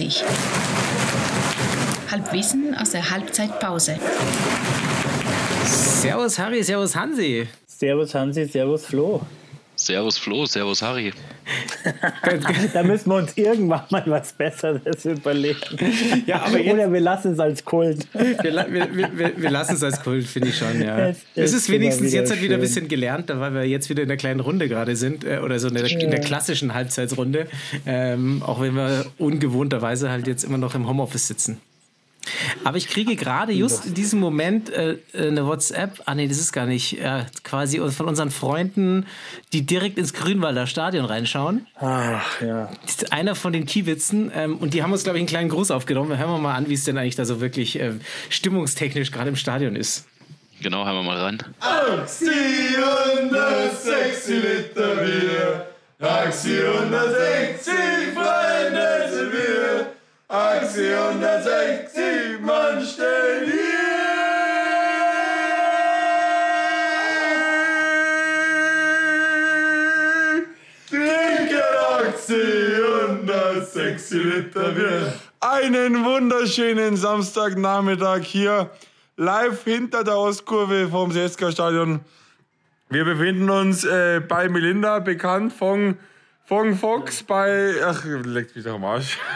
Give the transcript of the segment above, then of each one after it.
9.30 Halbwissen aus der Halbzeitpause. Servus Harry, Servus Hansi. Servus Hansi, Servus Flo. Servus Flo, Servus Harry. da müssen wir uns irgendwann mal was Besseres überlegen. Ja, aber jetzt, Oder wir lassen es als Kult. wir, wir, wir, wir lassen es als Kult, finde ich schon, ja. Es Es ist wenigstens jetzt halt wieder ein bisschen gelernt, weil wir jetzt wieder in der kleinen Runde gerade sind, äh, oder so in der, in der klassischen Halbzeitsrunde, ähm, auch wenn wir ungewohnterweise halt jetzt immer noch im Homeoffice sitzen. Aber ich kriege gerade just in diesem Moment äh, eine WhatsApp, ah nee, das ist gar nicht, ja, quasi von unseren Freunden, die direkt ins Grünwalder Stadion reinschauen. Ach ja. Das ist einer von den Kiewitzen ähm, und die haben uns, glaube ich, einen kleinen Gruß aufgenommen. Hören wir mal an, wie es denn eigentlich da so wirklich äh, stimmungstechnisch gerade im Stadion ist. Genau, hören wir mal rein. Einen wunderschönen Samstagnachmittag hier live hinter der Ostkurve vom Seska Stadion. Wir befinden uns äh, bei Melinda, bekannt von, von Fox bei. Ach, leckt mich doch am Arsch.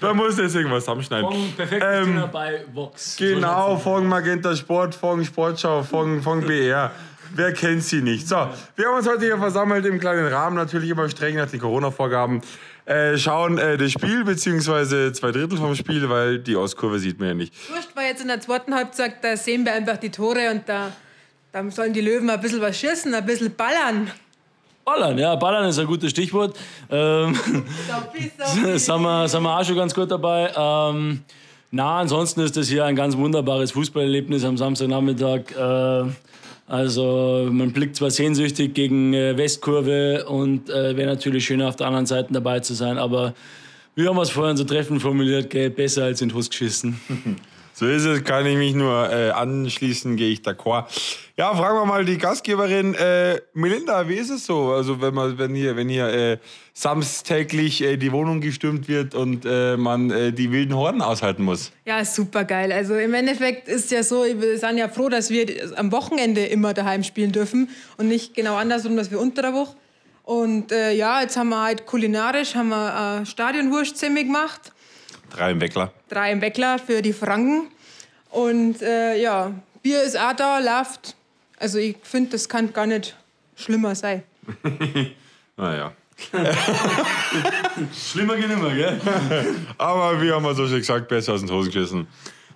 da muss jetzt irgendwas zusammenschneiden. Perfekt Ähm, bei Vox. Genau, von Magenta Sport, von Sportschau, von, von BR. Wer kennt sie nicht? So, wir haben uns heute hier versammelt im kleinen Rahmen, natürlich immer streng nach den Corona-Vorgaben. Äh, schauen äh, das Spiel, beziehungsweise zwei Drittel vom Spiel, weil die Auskurve sieht man ja nicht. Wurscht, weil jetzt in der zweiten Halbzeit, da sehen wir einfach die Tore und da, da sollen die Löwen ein bisschen was schießen, ein bisschen ballern. Ballern, ja, Ballern ist ein gutes Stichwort. Ähm, sind, wir, sind wir auch schon ganz gut dabei. Ähm, na, ansonsten ist das hier ein ganz wunderbares Fußballerlebnis am Samstagnachmittag. Äh, also man blickt zwar sehnsüchtig gegen äh, Westkurve und äh, wäre natürlich schön auf der anderen Seite dabei zu sein, aber wir haben es vorhin so treffend formuliert, gell, besser als in Hus geschissen. So ist es, kann ich mich nur äh, anschließen, gehe ich d'accord. Ja, fragen wir mal die Gastgeberin. Äh, Melinda, wie ist es so? Also wenn man, wenn hier, wenn hier äh, samstäglich äh, die Wohnung gestimmt wird und äh, man äh, die wilden Horden aushalten muss. Ja, super geil. Also im Endeffekt ist ja so, wir sind ja froh, dass wir am Wochenende immer daheim spielen dürfen und nicht genau andersrum, dass wir unter der Woche. Und äh, ja, jetzt haben wir halt kulinarisch haben wir äh, Stadionwurst gemacht, Drei im Weckler. drei im Weckler für die Franken. Und äh, ja, Bier ist auch da, läuft. Also ich finde, das kann gar nicht schlimmer sein. Naja. Schlimmer geht immer, gell? Aber wie haben wir so schon gesagt, besser aus den Hosen geschissen.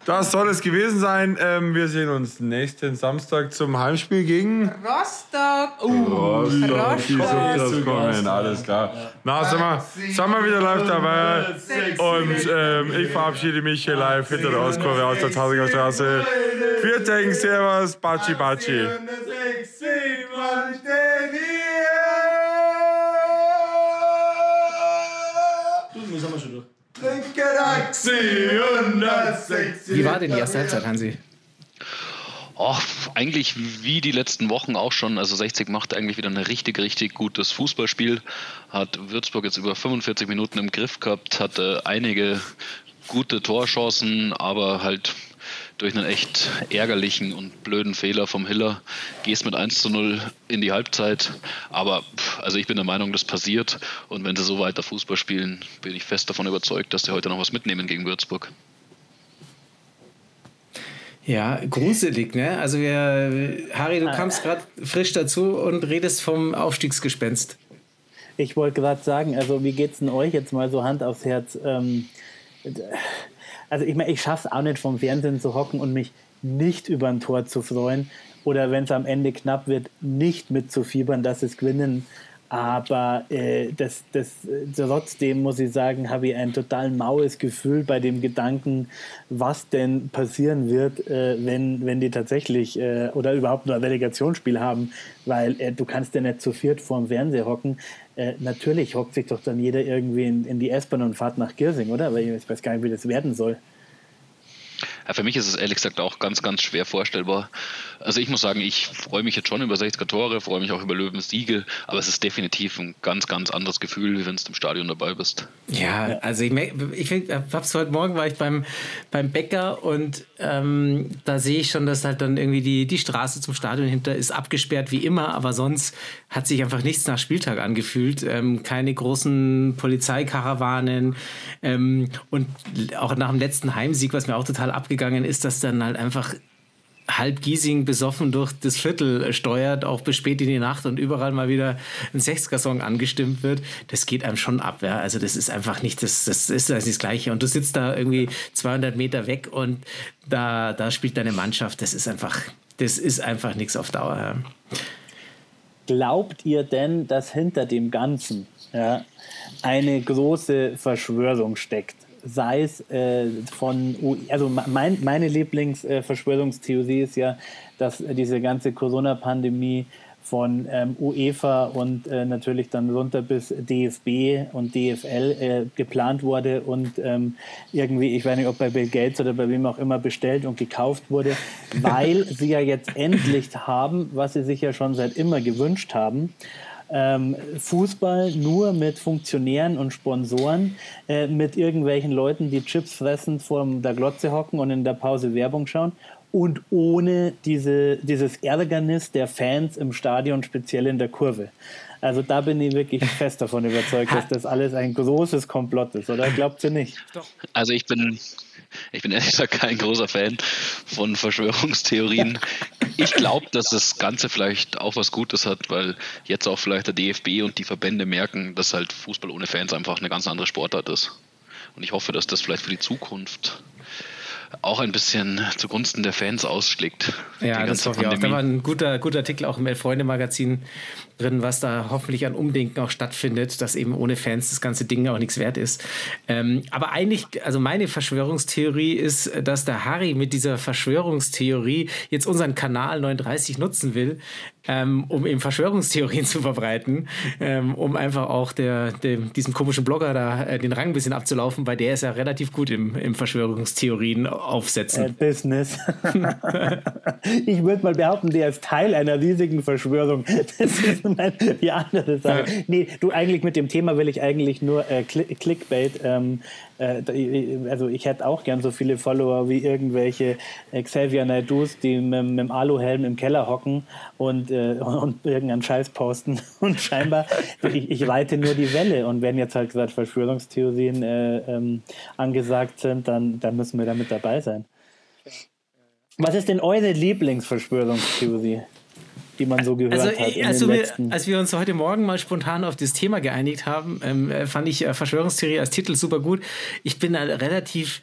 Das soll es gewesen sein. Ähm, wir sehen uns nächsten Samstag zum Heimspiel gegen Rostock! Rostock. Rostock. Sind das kommen, alles klar. Na, sind wir, sind wir wieder live dabei. Und ähm, ich verabschiede mich hier live hinter der Ostkurve aus der Tausinger Straße. Vielen Dank, Servus, Baci Baci. Wie war denn die erste Halbzeit, Hansi? Oh, eigentlich wie die letzten Wochen auch schon. Also 60 macht eigentlich wieder ein richtig, richtig gutes Fußballspiel. Hat Würzburg jetzt über 45 Minuten im Griff gehabt, hatte einige gute Torchancen, aber halt durch einen echt ärgerlichen und blöden Fehler vom Hiller gehst mit 1 zu 0 in die Halbzeit. Aber also ich bin der Meinung, das passiert. Und wenn sie so weiter Fußball spielen, bin ich fest davon überzeugt, dass sie heute noch was mitnehmen gegen Würzburg. Ja, gruselig, ne? Also wir, Harry, du kamst gerade frisch dazu und redest vom Aufstiegsgespenst. Ich wollte gerade sagen, also wie geht's denn euch jetzt mal so Hand aufs Herz? Ähm, also ich meine, ich schaffe es auch nicht vom Fernsehen zu hocken und mich nicht über ein Tor zu freuen oder wenn es am Ende knapp wird, nicht mitzufiebern, dass es gewinnen. Aber äh, das, das, äh, trotzdem muss ich sagen, habe ich ein total maues Gefühl bei dem Gedanken, was denn passieren wird, äh, wenn, wenn die tatsächlich äh, oder überhaupt nur ein Relegationsspiel haben, weil äh, du kannst ja nicht zu viert vorm Fernseher hocken. Äh, natürlich hockt sich doch dann jeder irgendwie in, in die S-Bahn und fährt nach Giersing, oder? Weil ich weiß gar nicht, wie das werden soll. Für mich ist es ehrlich gesagt auch ganz, ganz schwer vorstellbar. Also ich muss sagen, ich freue mich jetzt schon über 60er Tore, freue mich auch über Löwens Siege, aber es ist definitiv ein ganz, ganz anderes Gefühl, wie wenn du im Stadion dabei bist. Ja, also ich, ich, ich hab's heute Morgen war ich beim, beim Bäcker und ähm, da sehe ich schon, dass halt dann irgendwie die, die Straße zum Stadion hinter ist abgesperrt wie immer, aber sonst hat sich einfach nichts nach Spieltag angefühlt. Ähm, keine großen Polizeikarawanen ähm, und auch nach dem letzten Heimsieg, was mir auch total abgegangen ist, dass dann halt einfach halb Giesing besoffen durch das Viertel steuert, auch bis spät in die Nacht und überall mal wieder ein 60er-Song angestimmt wird, das geht einem schon ab. Ja? Also das ist einfach nicht, das, das ist das, das Gleiche. Und du sitzt da irgendwie 200 Meter weg und da, da spielt deine Mannschaft. Das ist einfach, das ist einfach nichts auf Dauer. Ja. Glaubt ihr denn, dass hinter dem Ganzen ja, eine große Verschwörung steckt? Sei es äh, von, also mein, meine Lieblingsverschwörungstheorie äh, ist ja, dass diese ganze Corona-Pandemie von ähm, UEFA und äh, natürlich dann runter bis DFB und DFL äh, geplant wurde und ähm, irgendwie, ich weiß nicht, ob bei Bill Gates oder bei wem auch immer bestellt und gekauft wurde, weil sie ja jetzt endlich haben, was sie sich ja schon seit immer gewünscht haben ähm, Fußball nur mit Funktionären und Sponsoren, äh, mit irgendwelchen Leuten, die Chips fressen, vor der Glotze hocken und in der Pause Werbung schauen und ohne diese, dieses Ärgernis der Fans im Stadion, speziell in der Kurve. Also da bin ich wirklich fest davon überzeugt, dass das alles ein großes Komplott ist, oder glaubt ihr nicht? Also ich bin, ich bin ehrlich gesagt kein großer Fan von Verschwörungstheorien. Ich glaube, dass das Ganze vielleicht auch was Gutes hat, weil jetzt auch vielleicht der DFB und die Verbände merken, dass halt Fußball ohne Fans einfach eine ganz andere Sportart ist. Und ich hoffe, dass das vielleicht für die Zukunft auch ein bisschen zugunsten der Fans ausschlägt. Ja, das hoffe ich auch. Da war ein guter, guter Artikel auch im Elf-Freunde-Magazin drin, was da hoffentlich an Umdenken auch stattfindet, dass eben ohne Fans das ganze Ding auch nichts wert ist. Ähm, aber eigentlich, also meine Verschwörungstheorie ist, dass der Harry mit dieser Verschwörungstheorie jetzt unseren Kanal 39 nutzen will, ähm, um eben Verschwörungstheorien zu verbreiten, ähm, um einfach auch der, der, diesem komischen Blogger da äh, den Rang ein bisschen abzulaufen, weil der ist ja relativ gut im, im Verschwörungstheorien aufsetzen. Äh, Business. ich würde mal behaupten, der ist Teil einer riesigen Verschwörung. Das ist die andere Sache. Ja. Nee, du eigentlich mit dem Thema will ich eigentlich nur äh, Clickbait. Ähm, äh, also ich hätte auch gern so viele Follower wie irgendwelche Xavier Naidus, die mit, mit dem Aluhelm im Keller hocken und, äh, und irgendeinen Scheiß posten. Und scheinbar, ich, ich reite nur die Welle. Und wenn jetzt halt gesagt Verschwörungstheorien äh, ähm, angesagt sind, dann, dann müssen wir da mit dabei sein. Was ist denn eure Lieblingsverschwörungstheorie? Die man so gehört also, hat. also wir, als wir uns heute Morgen mal spontan auf das Thema geeinigt haben, ähm, fand ich äh, Verschwörungstheorie als Titel super gut. Ich bin da relativ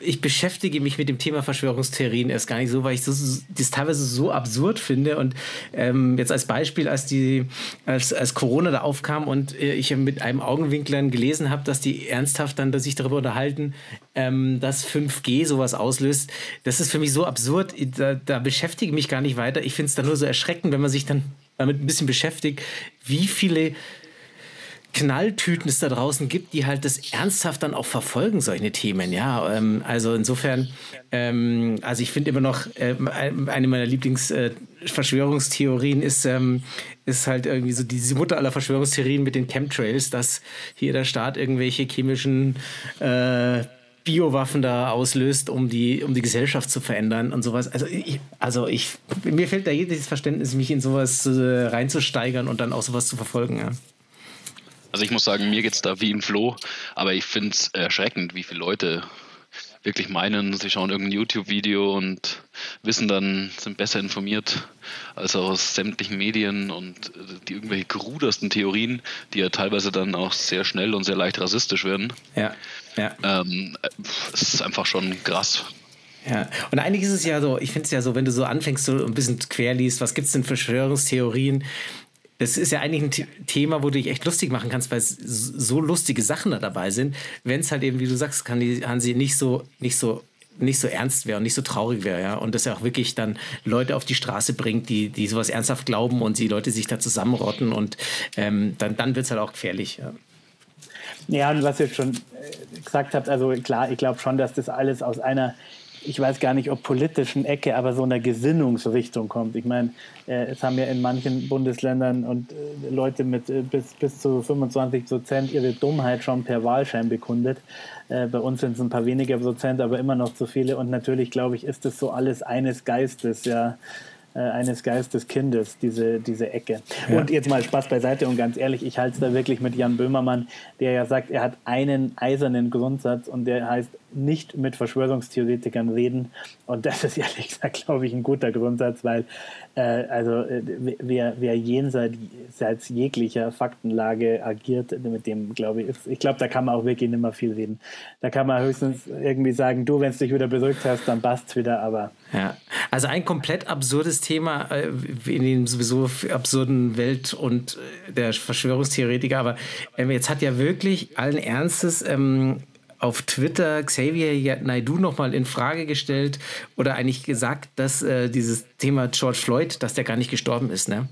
ich beschäftige mich mit dem Thema Verschwörungstheorien erst gar nicht so, weil ich das, das teilweise so absurd finde. Und ähm, jetzt als Beispiel, als die, als, als Corona da aufkam und äh, ich mit einem Augenwinklern gelesen habe, dass die ernsthaft dann dass sich darüber unterhalten, ähm, dass 5G sowas auslöst, das ist für mich so absurd. Da, da beschäftige ich mich gar nicht weiter. Ich finde es dann nur so erschreckend, wenn man sich dann damit ein bisschen beschäftigt, wie viele Knalltüten es da draußen gibt, die halt das ernsthaft dann auch verfolgen, solche Themen. Ja, ähm, also insofern, ähm, also ich finde immer noch, äh, eine meiner Lieblingsverschwörungstheorien äh, ist, ähm, ist halt irgendwie so diese Mutter aller Verschwörungstheorien mit den Chemtrails, dass hier der Staat irgendwelche chemischen äh, Biowaffen da auslöst, um die, um die Gesellschaft zu verändern und sowas. Also ich, also ich, mir fällt da jedes Verständnis, mich in sowas äh, reinzusteigern und dann auch sowas zu verfolgen. Ja. Also ich muss sagen, mir geht es da wie ein Floh, aber ich finde es erschreckend, wie viele Leute wirklich meinen, sie schauen irgendein YouTube-Video und wissen dann, sind besser informiert als aus sämtlichen Medien und äh, die irgendwelche gerudersten Theorien, die ja teilweise dann auch sehr schnell und sehr leicht rassistisch werden. Ja, ja. Ähm, es ist einfach schon krass. Ja, und eigentlich ist es ja so, ich finde es ja so, wenn du so anfängst, so ein bisschen quer liest, was gibt es denn für Verschwörungstheorien, das ist ja eigentlich ein Thema, wo du dich echt lustig machen kannst, weil so lustige Sachen da dabei sind. Wenn es halt eben, wie du sagst, kann die Hansi nicht so, nicht so nicht so ernst wäre und nicht so traurig wäre, ja. Und das ja auch wirklich dann Leute auf die Straße bringt, die, die sowas ernsthaft glauben und die Leute sich da zusammenrotten und ähm, dann, dann wird es halt auch gefährlich, ja. Ja, und was ihr schon äh, gesagt habt, also klar, ich glaube schon, dass das alles aus einer ich weiß gar nicht, ob politischen Ecke, aber so einer Gesinnungsrichtung kommt. Ich meine, äh, es haben ja in manchen Bundesländern und äh, Leute mit bis, bis zu 25 Prozent ihre Dummheit schon per Wahlschein bekundet. Bei uns sind es ein paar weniger Prozent, aber immer noch zu viele. Und natürlich, glaube ich, ist das so alles eines Geistes, ja äh, eines Geisteskindes, diese, diese Ecke. Ja. Und jetzt mal Spaß beiseite und ganz ehrlich, ich halte es da wirklich mit Jan Böhmermann, der ja sagt, er hat einen eisernen Grundsatz und der heißt, nicht mit Verschwörungstheoretikern reden. Und das ist ehrlich gesagt, glaube ich, ein guter Grundsatz, weil äh, also äh, wer, wer jenseits jeglicher Faktenlage agiert, mit dem glaube ich, ich glaube, da kann man auch wirklich nicht mehr viel reden. Da kann man höchstens irgendwie sagen, du, wenn es dich wieder beruhigt hast, dann passt's wieder, aber. Ja, also ein komplett absurdes Thema äh, in den sowieso absurden Welt und äh, der Verschwörungstheoretiker, aber ähm, jetzt hat ja wirklich allen Ernstes ähm, auf Twitter Xavier Naidu nochmal in Frage gestellt oder eigentlich gesagt, dass äh, dieses Thema George Floyd, dass der gar nicht gestorben ist. Ne?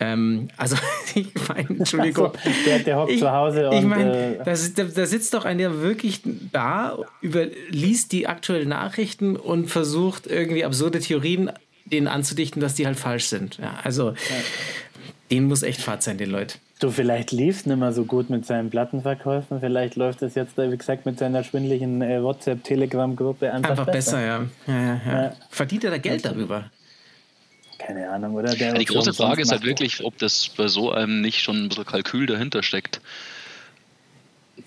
Ähm, also, ich meine, Entschuldigung. So, der, der hockt zu Hause. Ich meine, äh, da, da, sitzt doch einer wirklich da, über, liest die aktuellen Nachrichten und versucht irgendwie absurde Theorien denen anzudichten, dass die halt falsch sind. Ja, also, ja. denen muss echt Fahrt sein, den Leuten. Du, vielleicht lief es nicht mehr so gut mit seinen Plattenverkäufen. Vielleicht läuft es jetzt, wie gesagt, mit seiner schwindlichen äh, WhatsApp-Telegram-Gruppe einfach, einfach besser. besser ja. Ja, ja, ja. Verdient er da Geld darüber? Keine Ahnung, oder? Der die große Frage ist halt wirklich, ob das bei so einem nicht schon ein bisschen Kalkül dahinter steckt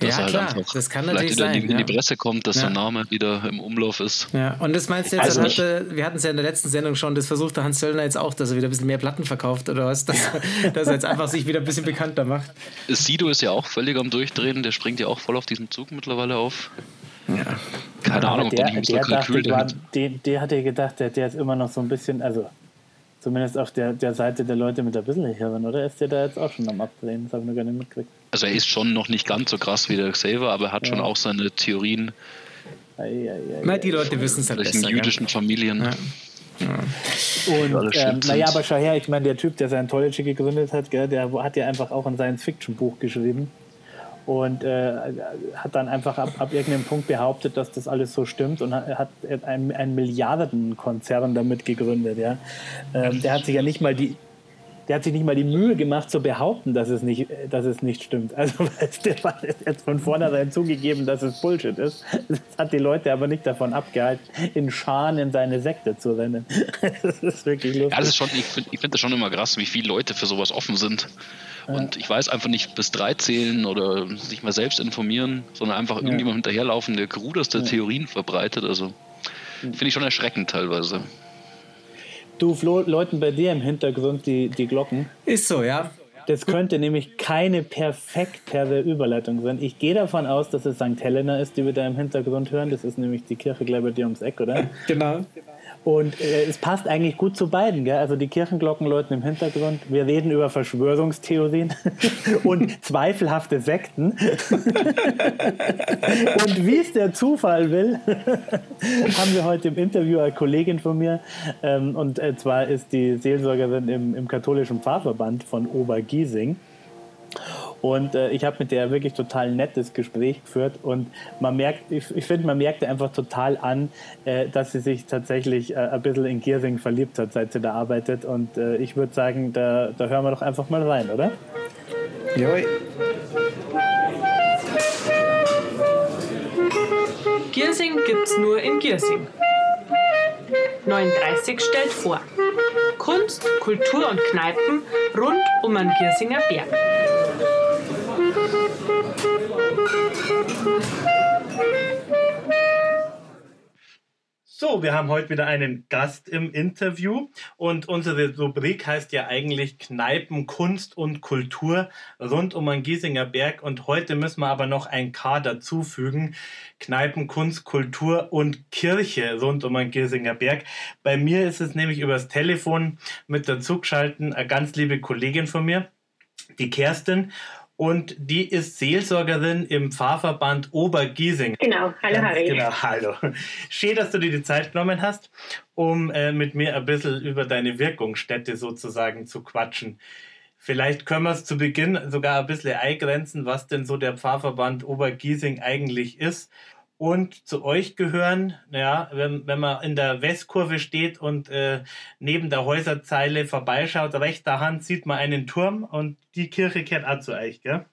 ja, halt klar, das kann natürlich sein. In die, ja. in die Presse kommt, dass ja. der Name wieder im Umlauf ist. Ja, und das meinst du jetzt, also hatte, wir hatten es ja in der letzten Sendung schon, das versuchte Hans Söllner jetzt auch, dass er wieder ein bisschen mehr Platten verkauft oder was, dass, dass er jetzt einfach sich wieder ein bisschen bekannter macht. Sido ist ja auch völlig am Durchdrehen, der springt ja auch voll auf diesen Zug mittlerweile auf. Ja. Keine Ahnung, ob der, der, der, dachte, war, der, der hatte gedacht, der, der ist immer noch so ein bisschen, also zumindest auf der, der Seite der Leute mit ein bisschen Hirn, oder? Ist der da jetzt auch schon am Abdrehen? Das habe ich noch gar nicht mitgekriegt. Also er ist schon noch nicht ganz so krass wie der Xavier, aber er hat ja. schon auch seine Theorien. Ei, ei, ei, Na, die Leute wissen es halt besser. In jüdischen ja. Familien. Ja. Ja. Und ähm, naja, aber schau her, ich meine, der Typ, der Scientology gegründet hat, gell, der hat ja einfach auch ein Science-Fiction-Buch geschrieben und äh, hat dann einfach ab, ab irgendeinem Punkt behauptet, dass das alles so stimmt und hat, hat einen, einen Milliardenkonzern damit gegründet. Ja? Ähm, der hat sich ja nicht mal die der hat sich nicht mal die Mühe gemacht zu behaupten, dass es nicht, dass es nicht stimmt. Also Stefan ist jetzt von vornherein zugegeben, dass es Bullshit ist. Das hat die Leute aber nicht davon abgehalten, in Scharen in seine Sekte zu rennen. Das ist wirklich lustig. Ja, das ist schon, ich finde find das schon immer krass, wie viele Leute für sowas offen sind. Und ich weiß einfach nicht bis drei zählen oder sich mal selbst informieren, sondern einfach ja. irgendjemand hinterherlaufen, der kruderste ja. Theorien verbreitet. Also finde ich schon erschreckend teilweise. Du, Flo, läuten bei dir im Hintergrund die, die Glocken. Ist so, ja. Das könnte nämlich keine perfekt perve Überleitung sein. Ich gehe davon aus, dass es St. Helena ist, die wir da im Hintergrund hören. Das ist nämlich die Kirche gleich bei dir ums Eck, oder? Genau. Und äh, es passt eigentlich gut zu beiden. Gell? Also die Kirchenglocken läuten im Hintergrund. Wir reden über Verschwörungstheorien und zweifelhafte Sekten. und wie es der Zufall will, haben wir heute im Interview eine Kollegin von mir. Ähm, und äh, zwar ist die Seelsorgerin im, im katholischen Pfarrverband von Obergiesing. Und äh, ich habe mit der wirklich total nettes Gespräch geführt und man merkt, ich, ich finde, man merkte einfach total an, äh, dass sie sich tatsächlich äh, ein bisschen in Giersing verliebt hat, seit sie da arbeitet. Und äh, ich würde sagen, da, da hören wir doch einfach mal rein, oder? Joi. Giersing gibt's nur in Giersing. 39 stellt vor. Kunst, Kultur und Kneipen rund um den Giersinger Berg. So, wir haben heute wieder einen Gast im Interview und unsere Rubrik heißt ja eigentlich Kneipen, Kunst und Kultur rund um den Giesinger Berg und heute müssen wir aber noch ein K dazufügen. Kneipen, Kunst, Kultur und Kirche rund um den Giesinger Berg. Bei mir ist es nämlich übers Telefon mit dazu geschalten eine ganz liebe Kollegin von mir, die Kerstin und die ist Seelsorgerin im Pfarrverband Obergiesing. Genau, hallo Harry. Genau, hallo. Schön, dass du dir die Zeit genommen hast, um äh, mit mir ein bisschen über deine Wirkungsstätte sozusagen zu quatschen. Vielleicht können wir es zu Beginn sogar ein bisschen eingrenzen, was denn so der Pfarrverband Obergiesing eigentlich ist Und zu euch gehören, ja, wenn, wenn man in der Westkurve steht und äh, neben der Häuserzeile vorbeischaut, rechter Hand sieht man einen Turm und die Kirche kehrt auch zu euch, gell?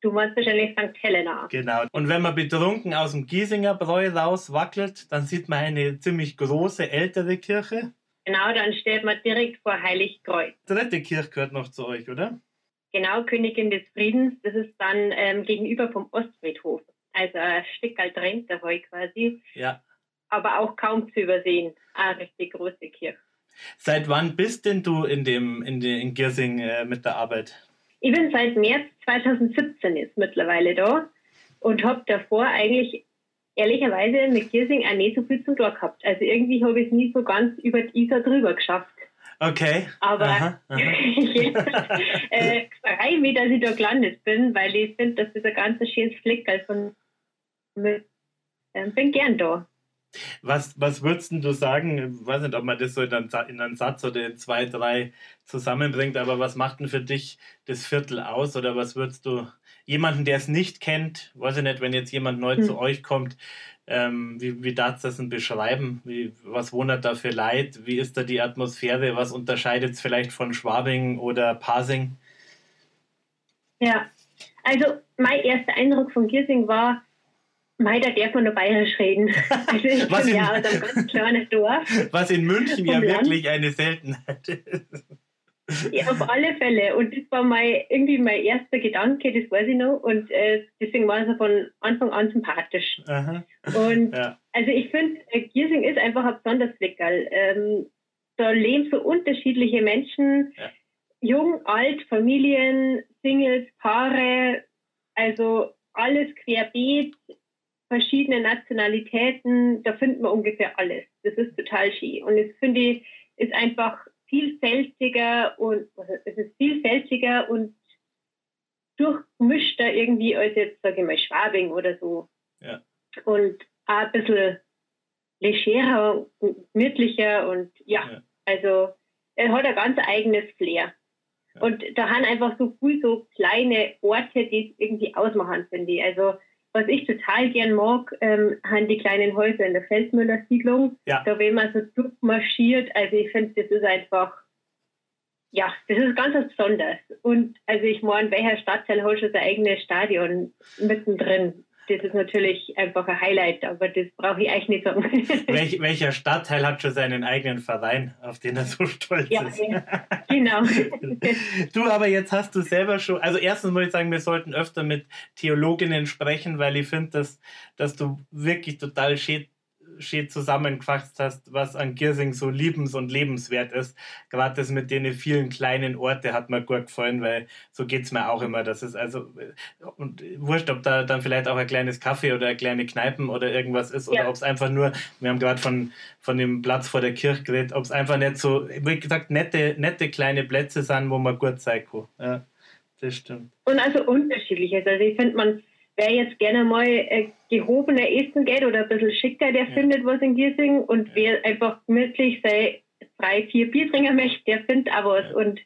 Du meinst wahrscheinlich St. Helena. Genau. Und wenn man betrunken aus dem Giesinger Bräu rauswackelt, dann sieht man eine ziemlich große ältere Kirche. Genau, dann steht man direkt vor Heiligkreuz. Dritte Kirche gehört noch zu euch, oder? Genau, Königin des Friedens. Das ist dann ähm, gegenüber vom Ostfriedhof. Also ein Stück drin dabei quasi. Ja. Aber auch kaum zu übersehen. Eine richtig große Kirche. Seit wann bist denn du in dem in, den, in Giersing äh, mit der Arbeit? Ich bin seit März 2017 jetzt mittlerweile da und habe davor eigentlich ehrlicherweise mit Giersing auch nicht so viel zum Tor gehabt. Also irgendwie habe ich es nie so ganz über die Isar drüber geschafft. Okay. Aber aha, aha. ich äh, freue mich, dass ich da gelandet bin, weil ich finde, dass das ein ganz schönes Fleckerl von mir äh, bin gern da. Was, was würdest du sagen? Ich weiß nicht, ob man das so in einen, in einen Satz oder in zwei, drei zusammenbringt, aber was macht denn für dich das Viertel aus? Oder was würdest du jemanden, der es nicht kennt, weiß ich nicht, wenn jetzt jemand neu hm. zu euch kommt, ähm, wie, wie darfst du das denn beschreiben? Wie, was wohnt da für Leid? Wie ist da die Atmosphäre? Was unterscheidet es vielleicht von Schwabing oder Pasing? Ja, also mein erster Eindruck von Giersing war, Mei, da darf man nur bayerisch reden. Also ich bin ja aus einem ganz kleinen Dorf. Was in München ja Land. wirklich eine Seltenheit ist. Ja, auf alle Fälle. Und das war mein, irgendwie mein erster Gedanke, das weiß ich noch. Und äh, deswegen war es von Anfang an sympathisch. Aha. Und ja. also ich finde, äh, Giersing ist einfach ein besonderes Fleckerl. Ähm, da leben so unterschiedliche Menschen, ja. jung, alt, Familien, Singles, Paare, also alles querbeet, verschiedene Nationalitäten, da findet man ungefähr alles. Das ist total schön. Und das finde ich, ist einfach vielfältiger und also es ist vielfältiger und durchmischter irgendwie als jetzt, sage ich mal, Schwabing oder so. Ja. Und auch ein bisschen legerer und gemütlicher und ja, ja, also er hat ein ganz eigenes Flair. Ja. Und da haben einfach so viel so kleine Orte, die es irgendwie ausmachen, finde ich. Also was ich total gern mag, ähm, haben die kleinen Häuser in der Feldmüller-Siedlung. Ja. Da, wenn man so durchmarschiert, also ich finde, das ist einfach, ja, das ist ganz was Besonderes. Und also ich meine, welcher Stadtteil hat schon sein eigenes Stadion mittendrin? Das ist natürlich einfach ein Highlight, aber das brauche ich eigentlich nicht sagen. Welch, welcher Stadtteil hat schon seinen eigenen Verein, auf den er so stolz ja, ist? Ja, genau. du, aber jetzt hast du selber schon, also erstens muss ich sagen, wir sollten öfter mit Theologinnen sprechen, weil ich finde, dass, dass du wirklich total schön schön zusammengefasst hast, was an Giersing so liebens- und lebenswert ist. Gerade das mit den vielen kleinen Orten hat mir gut gefallen, weil so geht es mir auch immer. Das ist also, und wurscht, ob da dann vielleicht auch ein kleines Kaffee oder eine kleine Kneipen oder irgendwas ist oder ja. ob es einfach nur, wir haben gerade von, von dem Platz vor der Kirche geredet, ob es einfach nicht so, wie gesagt, nette, nette kleine Plätze sind, wo man gut sein kann. Ja, das stimmt. Und also unterschiedliches. Also ich finde, man wer jetzt gerne mal äh, gehobener essen geht oder ein bisschen schicker, der ja. findet was in Giersing. Und ja. wer einfach gemütlich sei drei, vier Bier trinken möchte, der findet auch was. Ja. Und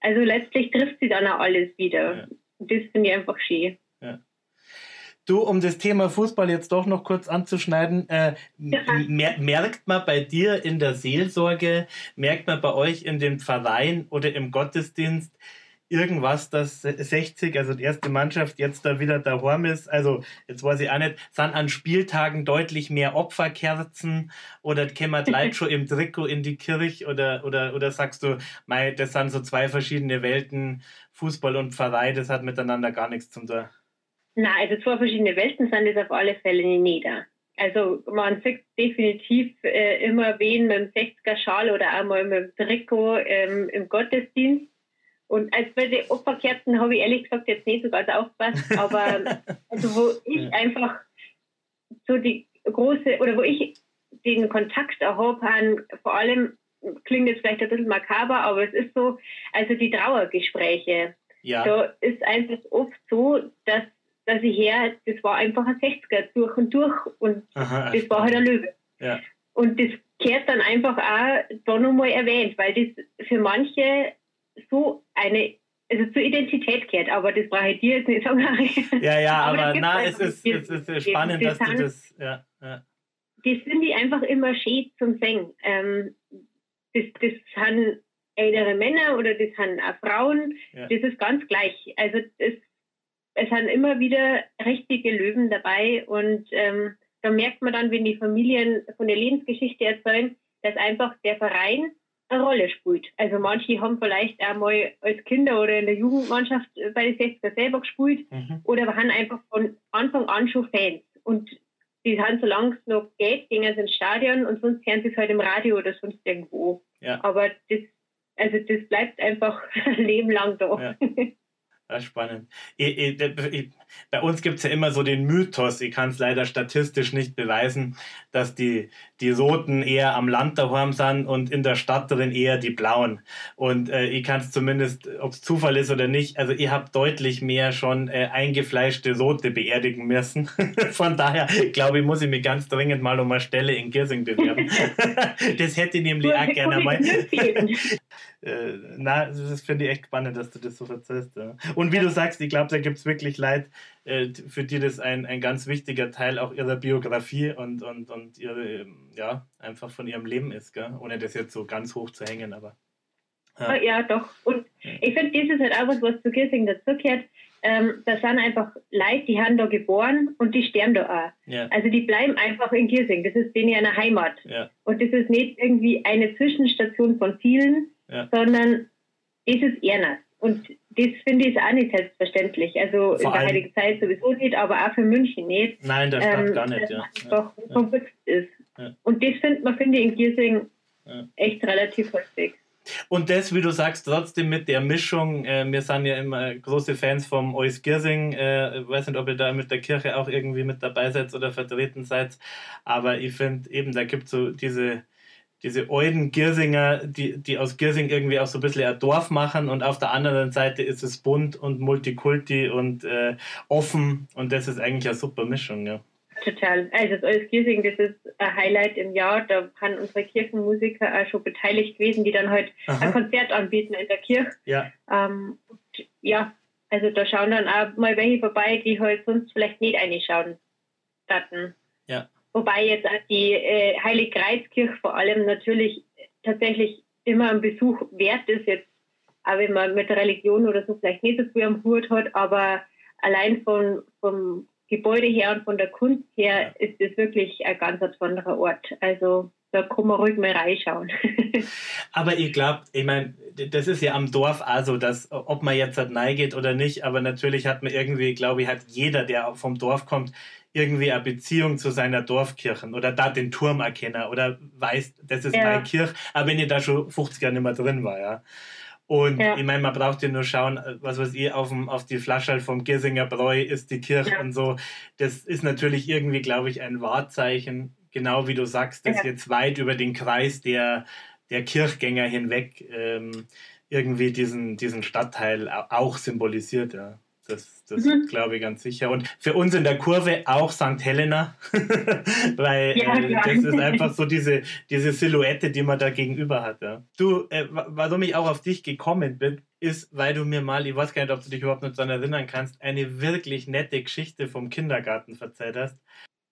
also letztlich trifft sie dann auch alles wieder. Das finde ich einfach schön. Du, um das Thema Fußball jetzt doch noch kurz anzuschneiden, äh, mer merkt man bei dir in der Seelsorge, merkt man bei euch in dem Verein oder im Gottesdienst, irgendwas, dass 60, also die erste Mannschaft, jetzt da wieder daheim ist. Also, jetzt weiß ich auch nicht, sind an Spieltagen deutlich mehr Opferkerzen oder kämmert Leute schon im Trikot in die Kirche oder, oder, oder sagst du, mei, das sind so zwei verschiedene Welten, Fußball und Pfarrei, das hat miteinander gar nichts zu tun. Nein, also zwei verschiedene Welten sind es auf alle Fälle nicht. Also man sieht definitiv äh, immer wen mit dem 60er-Schal oder auch mal mit dem Trikot ähm, im Gottesdienst. Und als bei den Opferkerzen habe ich ehrlich gesagt jetzt nicht so ganz aufgepasst, aber also wo ich ja. einfach so die große, oder wo ich den Kontakt auch habe, vor allem klingt jetzt vielleicht ein bisschen makaber, aber es ist so, also die Trauergespräche. Ja. Da ist einfach oft so, dass, dass ich her, das war einfach ein 60er durch und durch und Aha, das war halt ein Löwe. Ja. Und das kehrt dann einfach auch da nochmal erwähnt, weil das für manche so eine also zur Identität gehört, aber das brauche ich dir jetzt nicht sagen. Ja, ja, aber, gibt's na, es ist, es ist spannend, das dass du sind- das. Ja, ja. das finde ich einfach immer schön zum Singen. Ähm, das, das sind ältere Männer oder das sind auch Frauen, Ja. das ist ganz gleich. Also das, es sind immer wieder richtige Löwen dabei und ähm, da merkt man dann, wenn die Familien von der Lebensgeschichte erzählen, dass einfach der Verein eine Rolle spielt. Also manche haben vielleicht auch mal als Kinder oder in der Jugendmannschaft bei den 60er selber gespielt Mhm. oder waren einfach von Anfang an schon Fans. Und die sind, solange es noch geht, gehen sie ins Stadion und sonst hören sie es halt im Radio oder sonst irgendwo. Ja. Aber das, also das bleibt einfach ein Leben lang da. Ja. Ja, spannend. Bei uns gibt es ja immer so den Mythos, ich kann es leider statistisch nicht beweisen, dass die, die Roten eher am Land daheim sind und in der Stadt drin eher die Blauen. Und äh, ich kann es zumindest, ob es Zufall ist oder nicht, also ich habe deutlich mehr schon äh, eingefleischte Rote beerdigen müssen. Von daher, glaube ich, muss ich mich ganz dringend mal um eine Stelle in Giersing bewerben. das hätte ich nämlich auch gerne mal. Äh, na, das finde ich echt spannend, dass du das so erzählst. Ja. Und wie du sagst, ich glaube, da gibt es wirklich Leute, äh, für die das ein, ein ganz wichtiger Teil auch ihrer Biografie und, und, und ihre, ähm, ja, einfach von ihrem Leben ist, gell? ohne das jetzt so ganz hoch zu hängen. Aber Ja, ja doch. Und ich finde, das ist halt auch was, was zu Giersing dazugehört. Ähm, da sind einfach Leute, die haben da geboren und die sterben da auch. ja, Also die bleiben einfach in Giersing. Das ist denen eine Heimat. ja, Und das ist nicht irgendwie eine Zwischenstation von vielen, Ja. sondern ist ernst. Und das finde ich auch nicht selbstverständlich. Also in Vor der allem- heutigen Zeit sowieso nicht, aber auch für München nicht. nein, der Stadt Ähm, gar nicht. Ja. man Ja. einfach verwurzelt ist. Ja. Und das findet man, finde ich, in Giersing echt relativ häufig. Und das, wie du sagst, trotzdem mit der Mischung, äh, wir sind ja immer große Fans vom Eus Giersing, äh, ich weiß nicht, ob ihr da mit der Kirche auch irgendwie mit dabei seid oder vertreten seid, aber ich finde eben, da gibt es so diese, diese Euden Giersinger, die, die aus Giersing irgendwie auch so ein bisschen ein Dorf machen und auf der anderen Seite ist es bunt und Multikulti und äh, offen und das ist eigentlich eine super Mischung, ja. Total. Also das Alles Giersing, das ist ein Highlight im Jahr. Da haben unsere Kirchenmusiker auch schon beteiligt gewesen, die dann halt Aha. ein Konzert anbieten in der Kirche. Ja, Ähm, ja, also da schauen dann auch mal welche vorbei, die halt sonst vielleicht nicht reinschauen hatten. Ja. Wobei jetzt auch die äh, Heiligkreuzkirche vor allem natürlich tatsächlich immer ein Besuch wert ist, jetzt auch wenn man mit der Religion oder so vielleicht nicht so viel am Hut hat, aber allein von, vom Gebäude her und von der Kunst her ist es wirklich ein ganz besonderer Ort. Also da kann man ruhig mal reinschauen. Aber ich glaube, ich meine, das ist ja am Dorf auch so, dass ob man jetzt halt geht oder nicht, aber natürlich hat man irgendwie, glaube ich, hat jeder, der vom Dorf kommt, irgendwie eine Beziehung zu seiner Dorfkirche oder da den Turm erkennen oder weiß, das ist Ja. meine Kirche, aber wenn ich da schon 50 Jahre nicht mehr drin war, ja. Und Ja. ich meine, man braucht ja nur schauen, was weiß ich, auf, dem, auf die Flasche vom Giersinger Bräu ist die Kirche Ja. und so. Das ist natürlich irgendwie, glaube ich, ein Wahrzeichen, genau wie du sagst, das jetzt weit über den Kreis der, der Kirchgänger hinweg ähm, irgendwie diesen, diesen Stadtteil au- auch symbolisiert. Ja. Das, das Mhm. glaube ich ganz sicher. Und für uns in der Kurve auch St. Helena, weil Ja, äh, das ist einfach so diese, diese Silhouette, die man da gegenüber hat. Ja. Du, äh, wa- warum ich auch auf dich gekommen bin, ist, weil du mir mal, ich weiß gar nicht, ob du dich überhaupt noch daran erinnern kannst, eine wirklich nette Geschichte vom Kindergarten erzählt hast.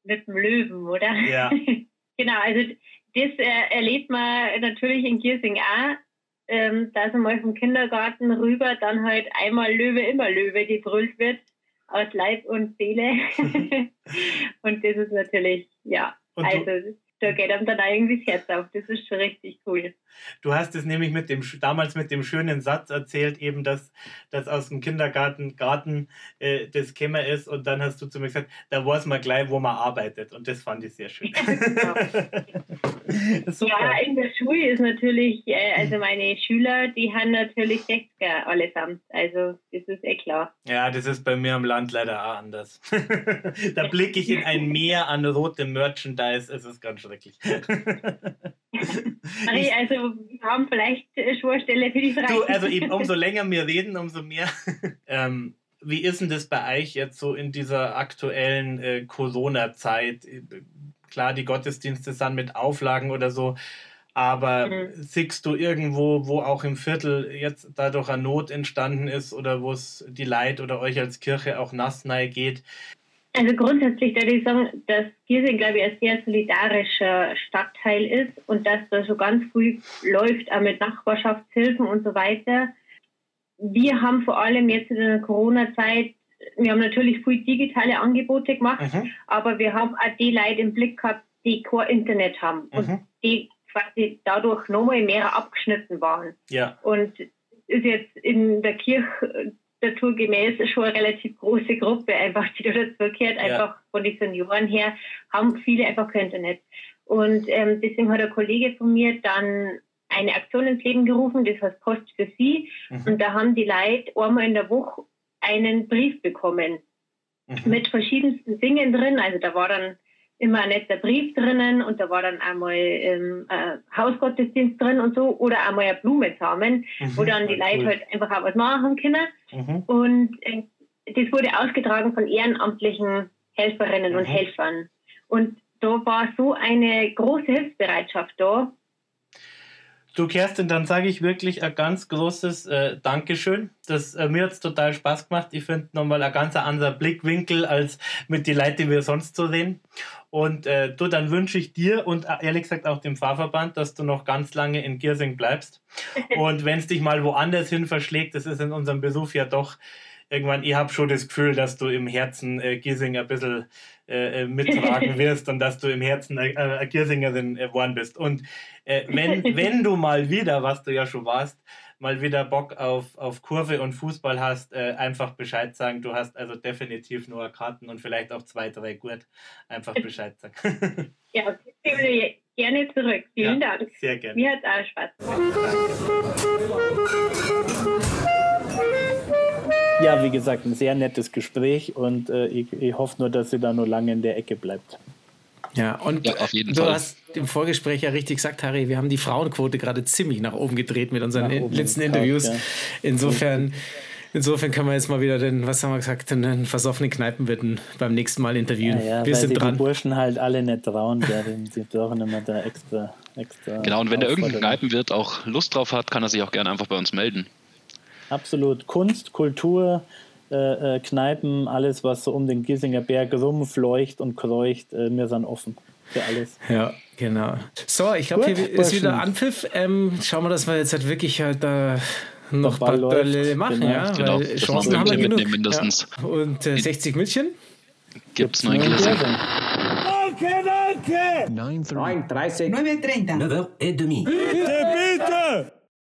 Mit dem Löwen, oder? Ja. genau, also das äh, erlebt man natürlich in Giersing auch. Ähm, da sind wir vom Kindergarten rüber, dann halt einmal Löwe, immer Löwe, die brüllt wird aus Leib und Seele. und das ist natürlich, ja, Und also da geht einem dann auch irgendwie das Herz auf. Das ist schon richtig cool. Du hast es nämlich mit dem damals mit dem schönen Satz erzählt, eben dass, dass aus dem Kindergarten Garten äh, das Kämmer ist und dann hast du zu mir gesagt, da weiß man gleich, wo man arbeitet und das fand ich sehr schön. Super. Ja, in der Schule ist natürlich, äh, also meine Schüler, die haben natürlich 60er allesamt. Also das ist eh klar. Ja, das ist bei mir am Land leider auch anders. da blicke ich in ein Meer an rotem Merchandise, es ist ganz schrecklich. Marie, also wir haben vielleicht Schwurstelle für die Frage. Du, also eben, umso länger wir reden, umso mehr. ähm, wie ist denn das bei euch jetzt so in dieser aktuellen äh, Corona-Zeit? Klar, die Gottesdienste sind mit Auflagen oder so, Aber mhm. siehst du irgendwo, wo auch im Viertel jetzt dadurch eine Not entstanden ist oder wo es die Leid oder euch als Kirche auch nass geht? Also grundsätzlich würde ich sagen, dass Giersing, glaube ich, ein sehr solidarischer Stadtteil ist und dass da so ganz viel läuft, auch mit Nachbarschaftshilfen und so weiter. Wir haben vor allem jetzt in der Corona-Zeit, wir haben natürlich viel digitale Angebote gemacht, mhm. aber wir haben auch die Leute im Blick gehabt, die kein Internet haben mhm. und die quasi dadurch nochmal mehr abgeschnitten waren. Ja. Und ist jetzt in der Kirche naturgemäß schon eine relativ große Gruppe, einfach, die da dazugehört, ja. einfach von den Senioren her, haben viele einfach kein Internet. Und ähm, deswegen hat ein Kollege von mir dann eine Aktion ins Leben gerufen, das heißt Post für Sie. Mhm. Und da haben die Leute einmal in der Woche einen Brief bekommen mhm. mit verschiedensten Dingen drin. Also da war dann immer ein netter Brief drinnen und da war dann einmal ähm, äh, Hausgottesdienst drin und so oder einmal ein Blumensamen, mhm, wo dann die Leute cool. halt einfach auch was machen können. Mhm. Und äh, das wurde ausgetragen von ehrenamtlichen Helferinnen mhm. und Helfern. Und da war so eine große Hilfsbereitschaft da. Du, Kerstin, dann sage ich wirklich ein ganz großes äh, Dankeschön. Das, äh, mir hat es total Spaß gemacht. Ich finde nochmal ein ganz anderer Blickwinkel als mit den Leuten, die wir sonst so sehen. Und äh, du, dann wünsche ich dir und äh, ehrlich gesagt auch dem Fahrverband, dass du noch ganz lange in Giersing bleibst. Und wenn es dich mal woanders hin verschlägt, das ist in unserem Besuch ja doch irgendwann, ich habe schon das Gefühl, dass du im Herzen äh, Giersing ein bisschen äh, äh mittragen wirst und dass du im Herzen äh, äh, Giersingerin geworden bist. Und äh, wenn, wenn du mal wieder, was du ja schon warst, mal wieder Bock auf, auf Kurve und Fußball hast, äh, einfach Bescheid sagen. Du hast also definitiv nur Karten und vielleicht auch zwei, drei Gurt. Einfach Bescheid sagen. ja, gerne zurück. Vielen ja, Dank. Sehr gerne. Mir hat es auch Spaß Ja, wie gesagt, ein sehr nettes Gespräch und äh, ich, ich hoffe nur, dass sie da nur lange in der Ecke bleibt. Ja, und ja, du Fall. hast im Vorgespräch ja richtig gesagt, Harry, wir haben die Frauenquote gerade ziemlich nach oben gedreht mit unseren in, letzten Interviews. Ja. Insofern, insofern können wir jetzt mal wieder den, was haben wir gesagt, den versoffenen Kneipenwitten beim nächsten Mal interviewen. Ja, ja, wir sind dran. Die Burschen halt alle nicht trauen, sie brauchen immer da extra, extra. Genau, und wenn da irgendein Kneipenwirt auch Lust drauf hat, kann er sich auch gerne einfach bei uns melden. Absolut. Kunst, Kultur, äh, äh, Kneipen, alles, was so um den Giesinger Berg rumfleucht und kreucht, äh, wir sind offen für alles. Ja, genau. So, ich glaube, hier ist wieder Anpfiff. Ähm, schauen wir, dass wir jetzt halt wirklich halt da noch ein paar Bälle machen, genau. ja, genau. weil Chancen haben wir genug. Mindestens. Ja. Und äh, 60 Milchchen? Gibt's noch ein Gläschen. Danke, danke! 9.30 9.30 9.30 9h30